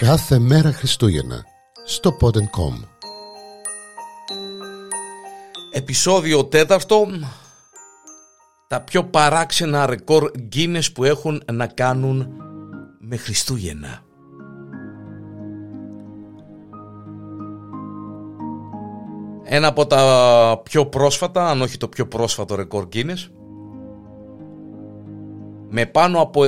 Κάθε μέρα Χριστούγεννα στο Pod.com Επισόδιο τέταρτο Τα πιο παράξενα ρεκόρ Guinness που έχουν να κάνουν με Χριστούγεννα. Ένα από τα πιο πρόσφατα, αν όχι το πιο πρόσφατο ρεκόρ Guinness με πάνω από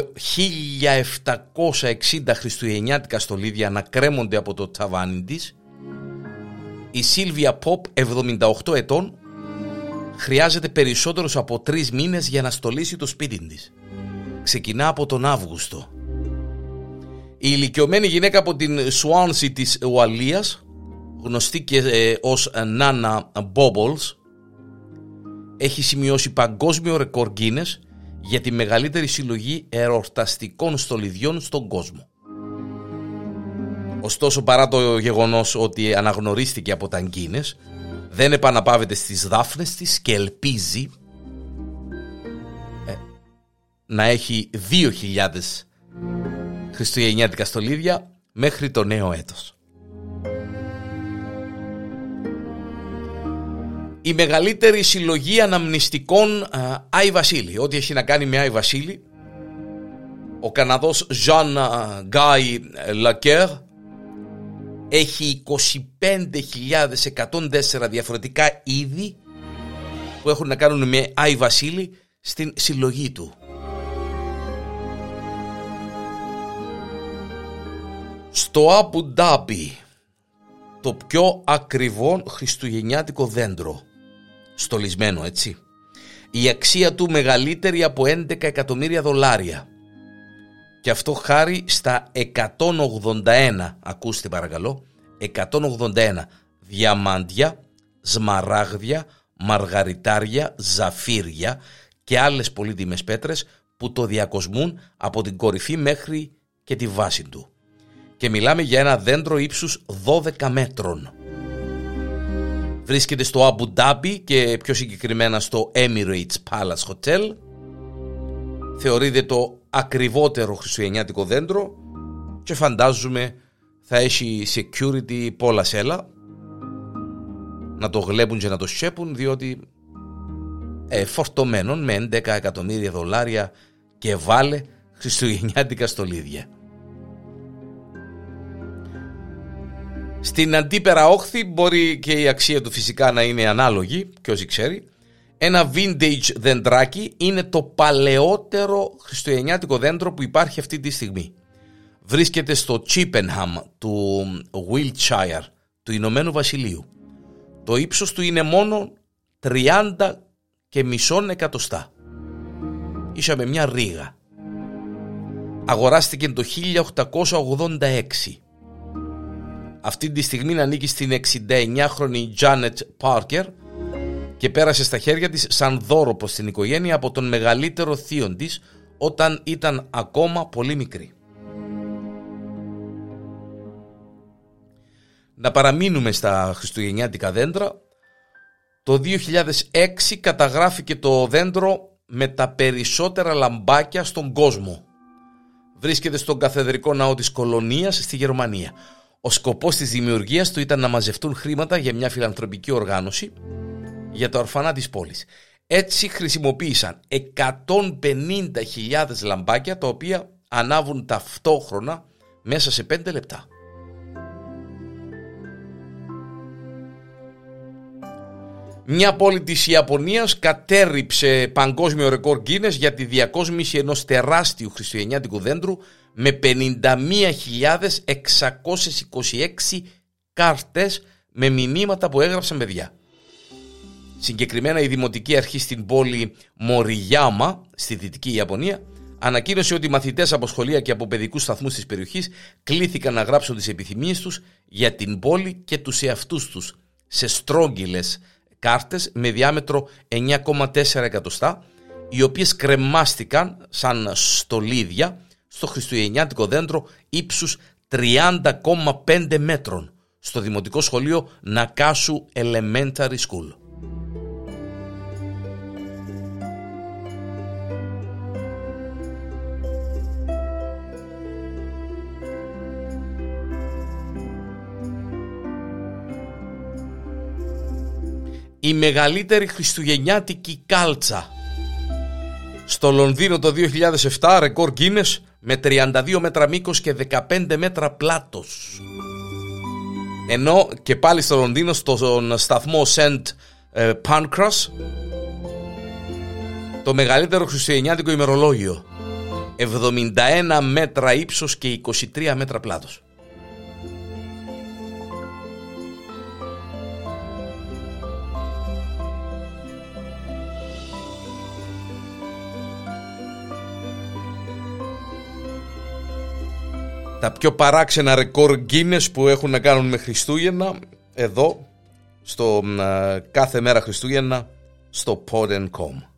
1760 χριστουγεννιάτικα στολίδια να κρέμονται από το τσαβάνι της η Σίλβια Ποπ 78 ετών χρειάζεται περισσότερους από τρεις μήνες για να στολίσει το σπίτι της. Ξεκινά από τον Αύγουστο. Η ηλικιωμένη γυναίκα από την Σουάνση της Ουαλίας γνωστή και ε, ως Nana Bobbles έχει σημειώσει παγκόσμιο ρεκόρ Guinness για τη μεγαλύτερη συλλογή εορταστικών στολιδιών στον κόσμο. Ωστόσο παρά το γεγονός ότι αναγνωρίστηκε από τα Γκίνες δεν επαναπάβεται στις δάφνες της και ελπίζει ε, να έχει 2.000 χριστουγεννιάτικα στολίδια μέχρι το νέο έτος. Η μεγαλύτερη συλλογή αναμνηστικών Άι Βασίλη. Ό,τι έχει να κάνει με Άι Βασίλη. Ο Καναδός Jean Guy Laquer έχει 25.104 διαφορετικά είδη που έχουν να κάνουν με Άι Βασίλη στην συλλογή του. Στο Abu Dhabi το πιο ακριβό χριστουγεννιάτικο δέντρο στολισμένο έτσι. Η αξία του μεγαλύτερη από 11 εκατομμύρια δολάρια. Και αυτό χάρη στα 181, ακούστε παρακαλώ, 181 διαμάντια, σμαράγδια, μαργαριτάρια, ζαφύρια και άλλες πολύτιμες πέτρες που το διακοσμούν από την κορυφή μέχρι και τη βάση του. Και μιλάμε για ένα δέντρο ύψους 12 μέτρων βρίσκεται στο Abu Dhabi και πιο συγκεκριμένα στο Emirates Palace Hotel. Θεωρείται το ακριβότερο χριστουγεννιάτικο δέντρο και φαντάζομαι θα έχει security πολλά σέλα να το γλέπουν και να το σέπουν διότι ε, φορτωμένων με 11 εκατομμύρια δολάρια και βάλε χριστουγεννιάτικα στολίδια. Στην αντίπερα όχθη μπορεί και η αξία του φυσικά να είναι ανάλογη, και όσοι ξέρει. Ένα vintage δεντράκι είναι το παλαιότερο χριστουγεννιάτικο δέντρο που υπάρχει αυτή τη στιγμή. Βρίσκεται στο Chippenham του Wiltshire, του Ηνωμένου Βασιλείου. Το ύψος του είναι μόνο 30 και μισόν εκατοστά. Ίσα με μια ρίγα. Αγοράστηκε το 1886 αυτή τη στιγμή ανήκει στην 69χρονη Janet Parker και πέρασε στα χέρια της σαν δώρο προς την οικογένεια από τον μεγαλύτερο θείο της όταν ήταν ακόμα πολύ μικρή. Να παραμείνουμε στα χριστουγεννιάτικα δέντρα. Το 2006 καταγράφηκε το δέντρο με τα περισσότερα λαμπάκια στον κόσμο. Βρίσκεται στον καθεδρικό ναό της Κολονίας στη Γερμανία. Ο σκοπός της δημιουργίας του ήταν να μαζευτούν χρήματα για μια φιλανθρωπική οργάνωση για τα ορφανά της πόλης. Έτσι χρησιμοποίησαν 150.000 λαμπάκια τα οποία ανάβουν ταυτόχρονα μέσα σε 5 λεπτά. Μια πόλη της Ιαπωνίας κατέριψε παγκόσμιο ρεκόρ Guinness για τη διακόσμηση ενός τεράστιου χριστουγεννιάτικου δέντρου με 51.626 κάρτες με μηνύματα που έγραψαν παιδιά. Συγκεκριμένα η Δημοτική Αρχή στην πόλη Μοριγιάμα στη Δυτική Ιαπωνία ανακοίνωσε ότι οι μαθητές από σχολεία και από παιδικούς σταθμούς της περιοχής κλήθηκαν να γράψουν τις επιθυμίες τους για την πόλη και τους εαυτούς τους σε στρόγγυλες κάρτες με διάμετρο 9,4 εκατοστά οι οποίες κρεμάστηκαν σαν στολίδια στο χριστουγεννιάτικο δέντρο ύψους 30,5 μέτρων στο Δημοτικό Σχολείο Νακάσου Elementary School. Η μεγαλύτερη χριστουγεννιάτικη κάλτσα. Στο Λονδίνο το 2007 ρεκόρ Guinness με 32 μέτρα μήκος και 15 μέτρα πλάτος. Ενώ και πάλι στο Λονδίνο στον σταθμό St. Ε, Pancras το μεγαλύτερο χριστουγεννιάτικο ημερολόγιο 71 μέτρα ύψος και 23 μέτρα πλάτος. Τα πιο παράξενα ρεκόρ Guinness που έχουν να κάνουν με Χριστούγεννα εδώ στο κάθε μέρα Χριστούγεννα στο Pod.com.